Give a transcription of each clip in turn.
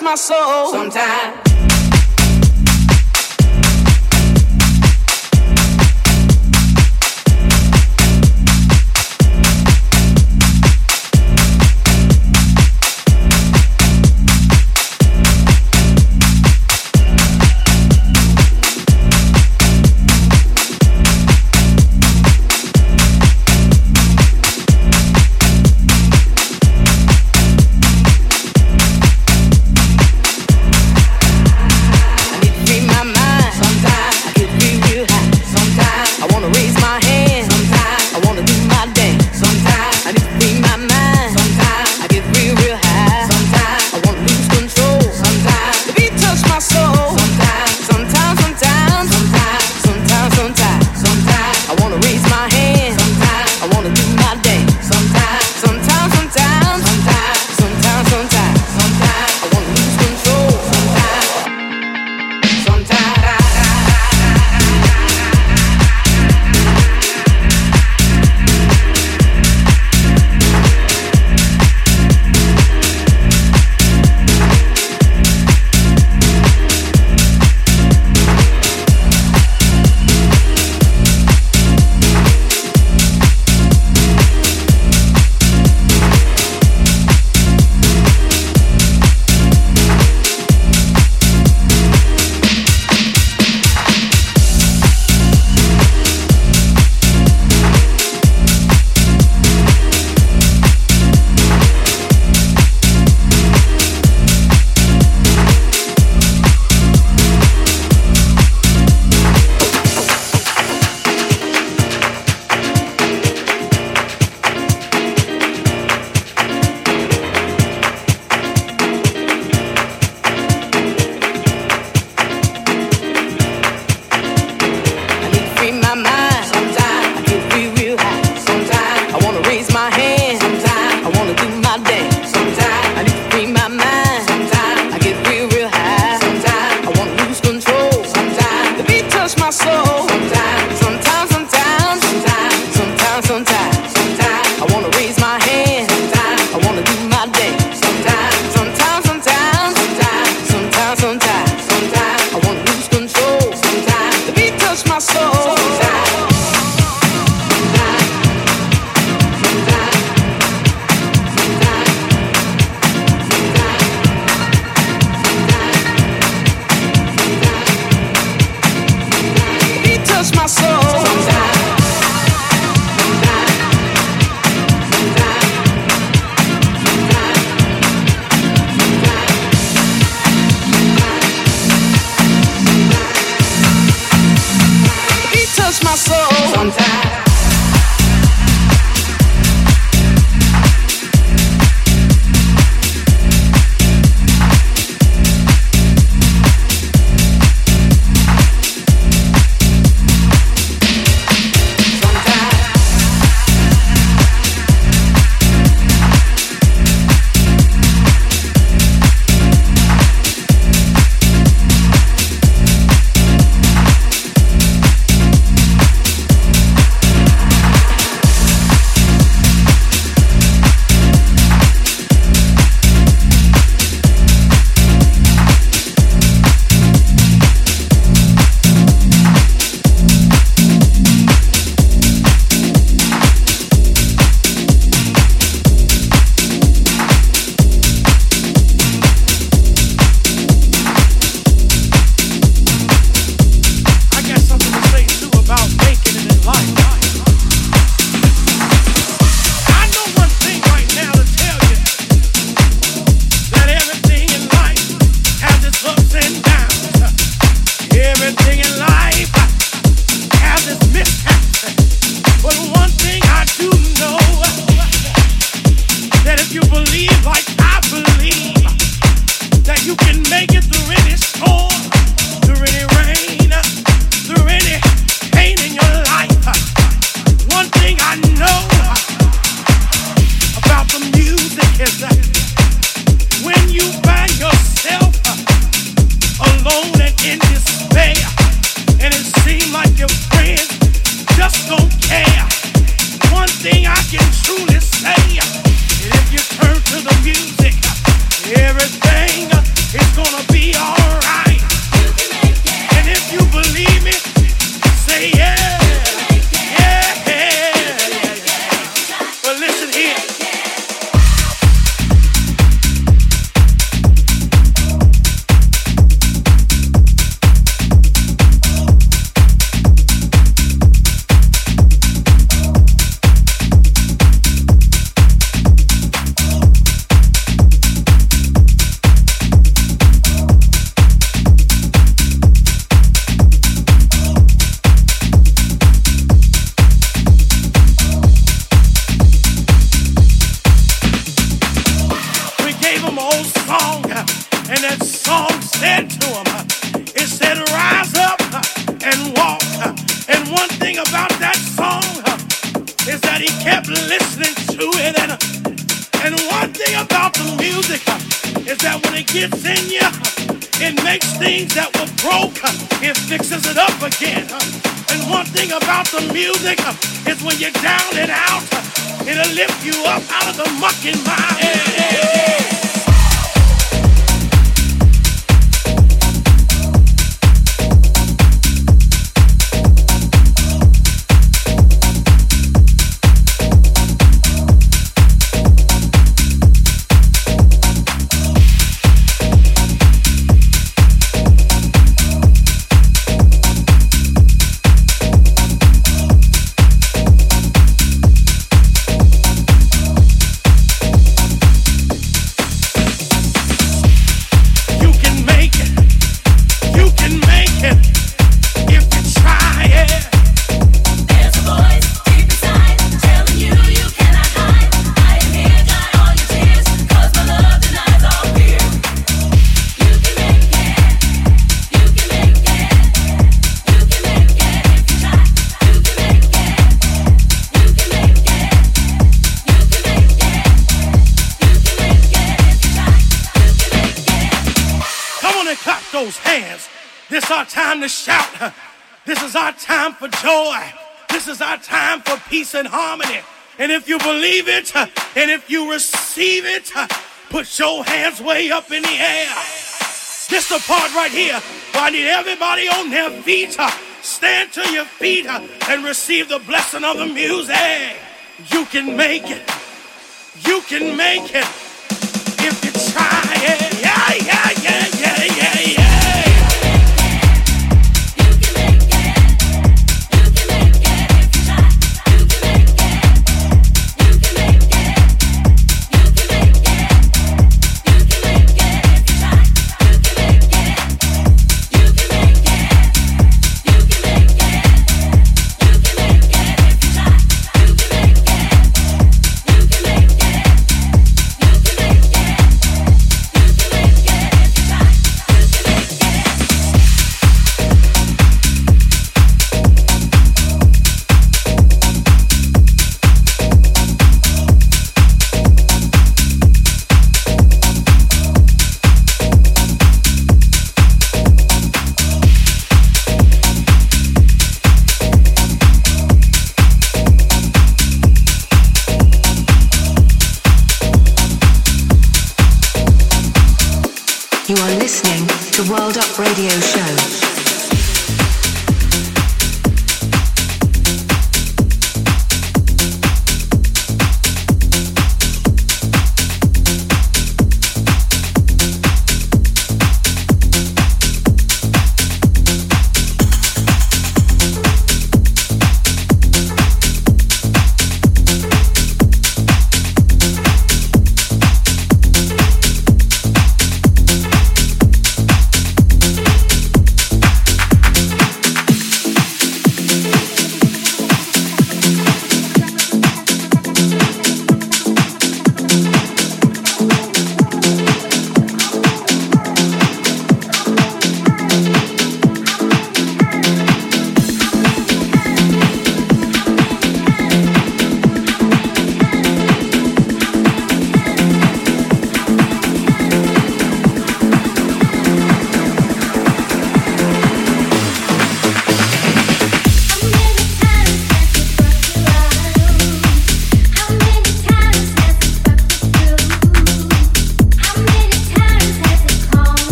my soul. Sometimes. Broke, it fixes it up again. And one thing about the music is when you're down and out, it'll lift you up out of the muck and mire. And harmony. And if you believe it, and if you receive it, put your hands way up in the air. This the part right here where I need everybody on their feet. Stand to your feet and receive the blessing of the music. You can make it. You can make it if you try it. Yeah, yeah,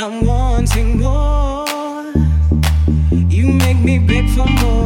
I'm wanting more. You make me beg for more.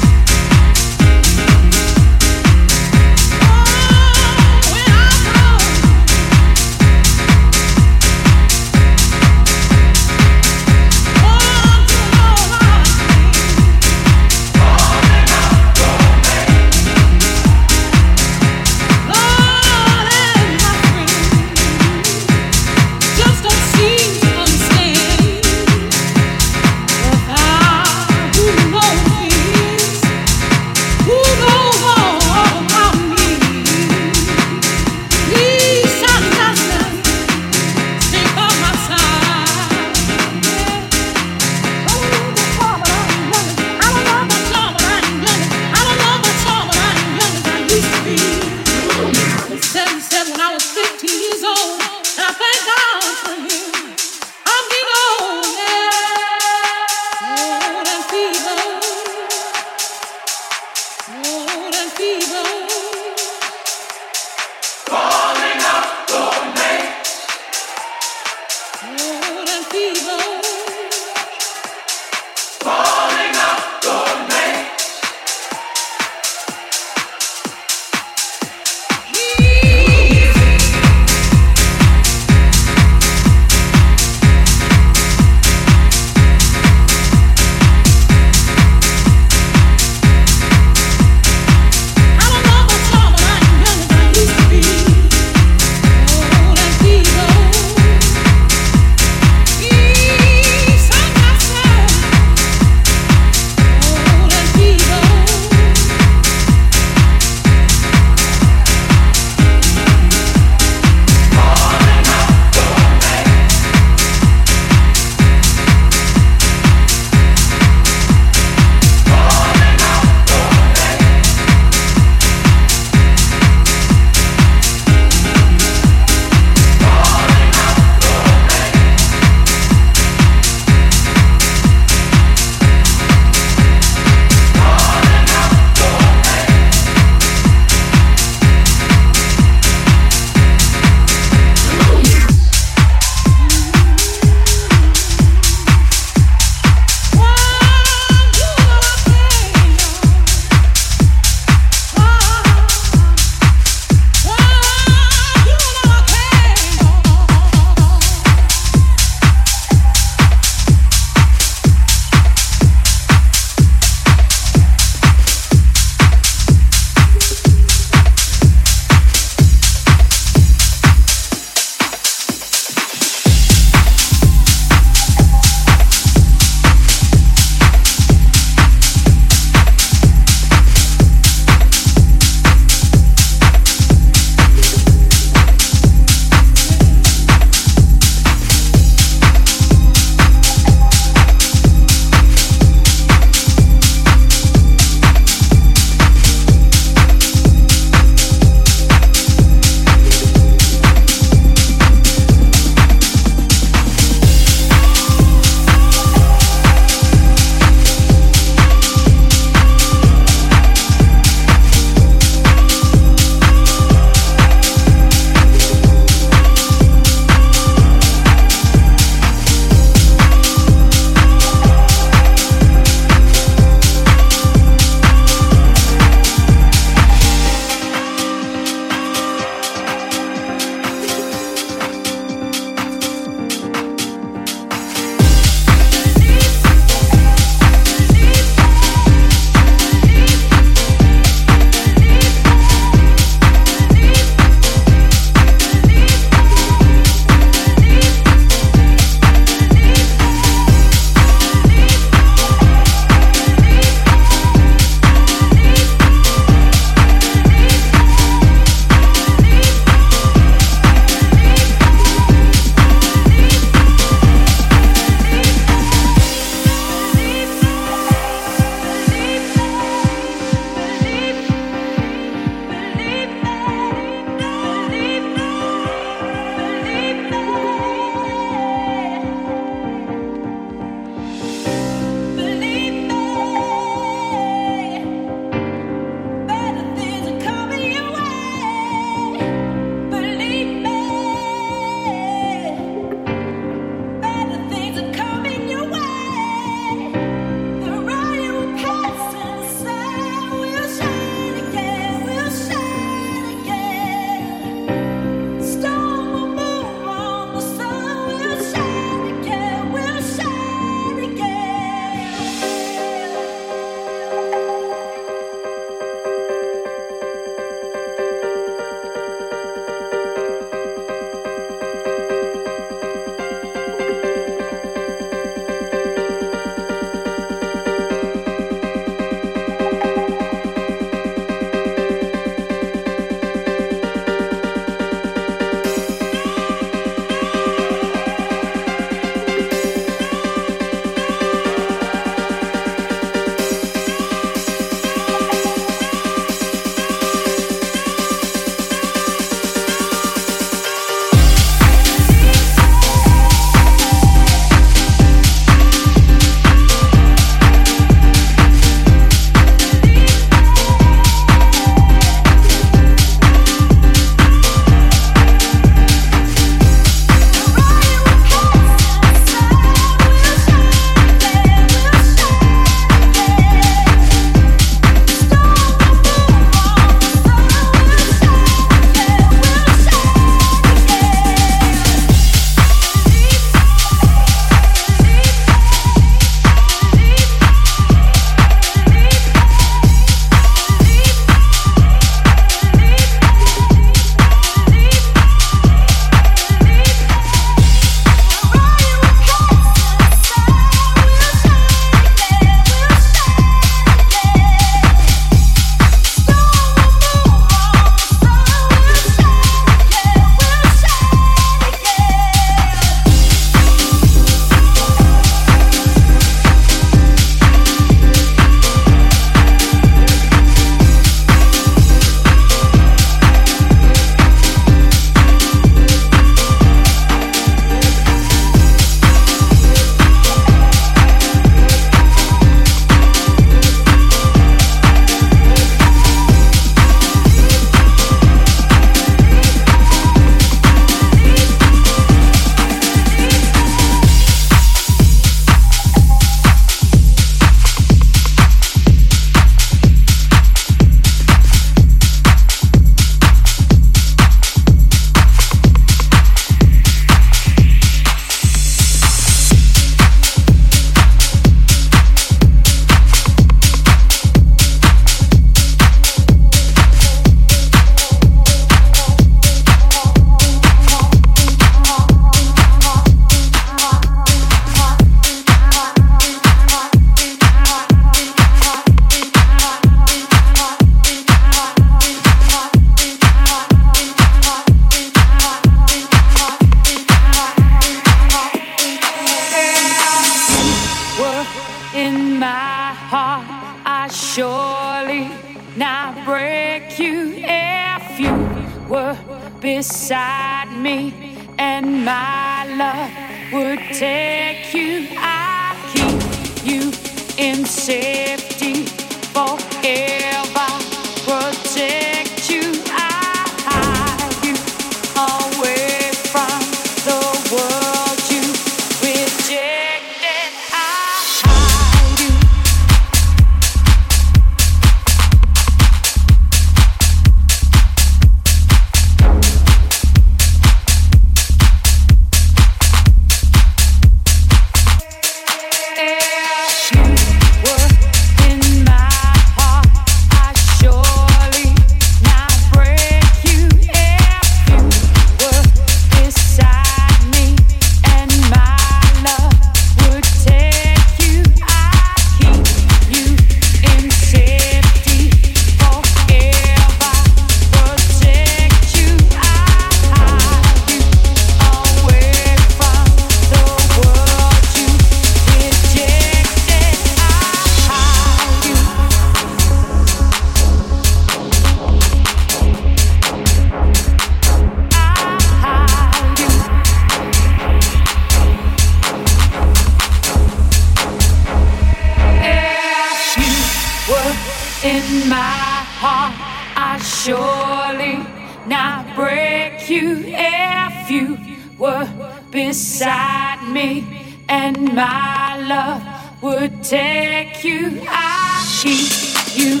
beside me, and my love would take you. I keep you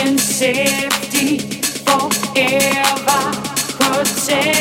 in safety forever. Protect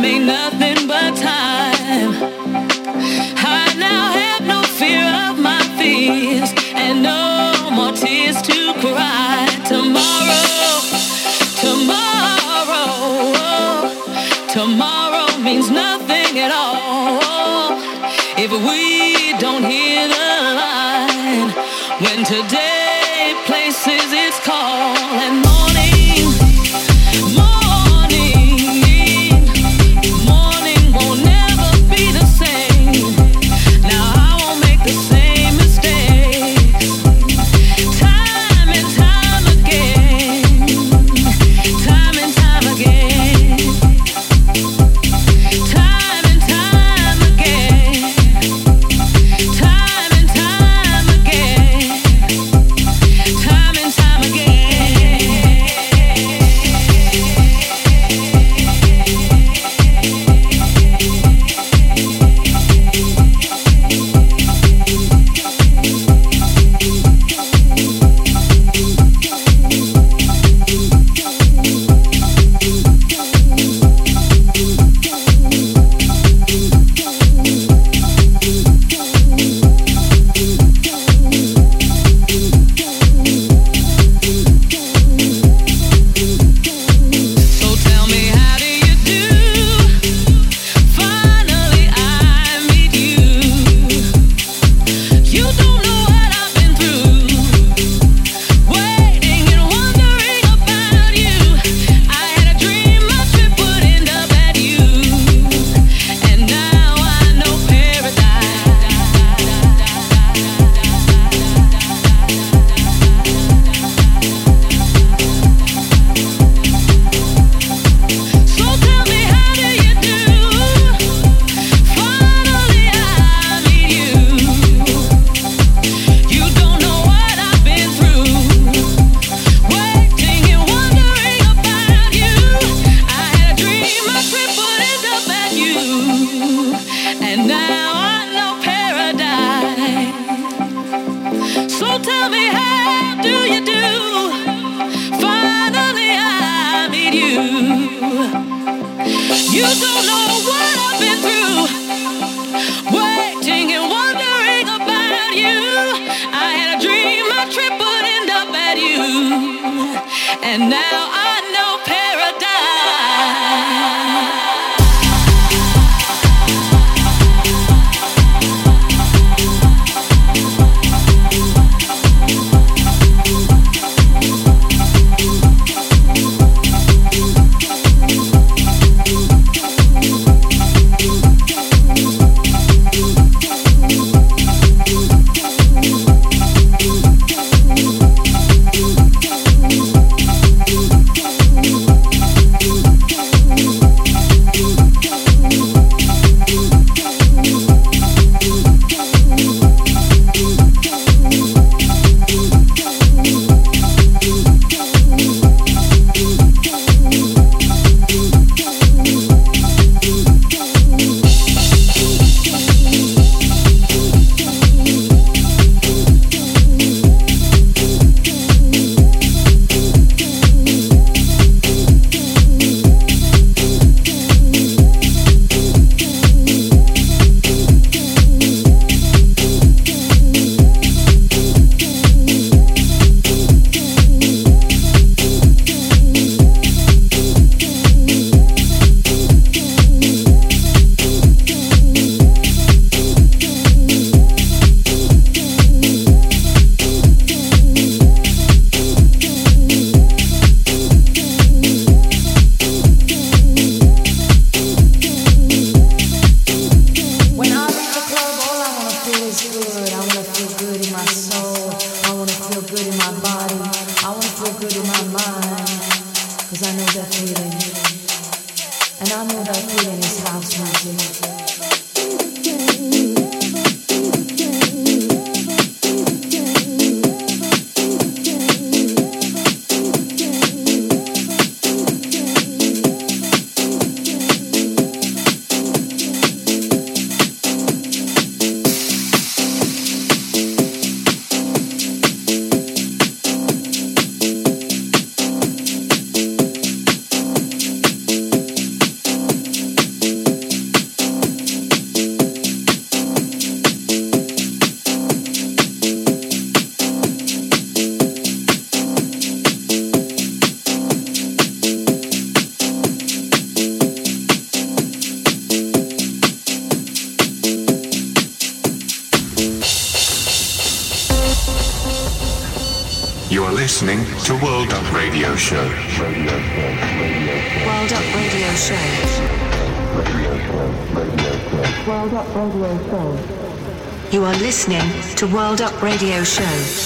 mean nothing. Up Radio Show.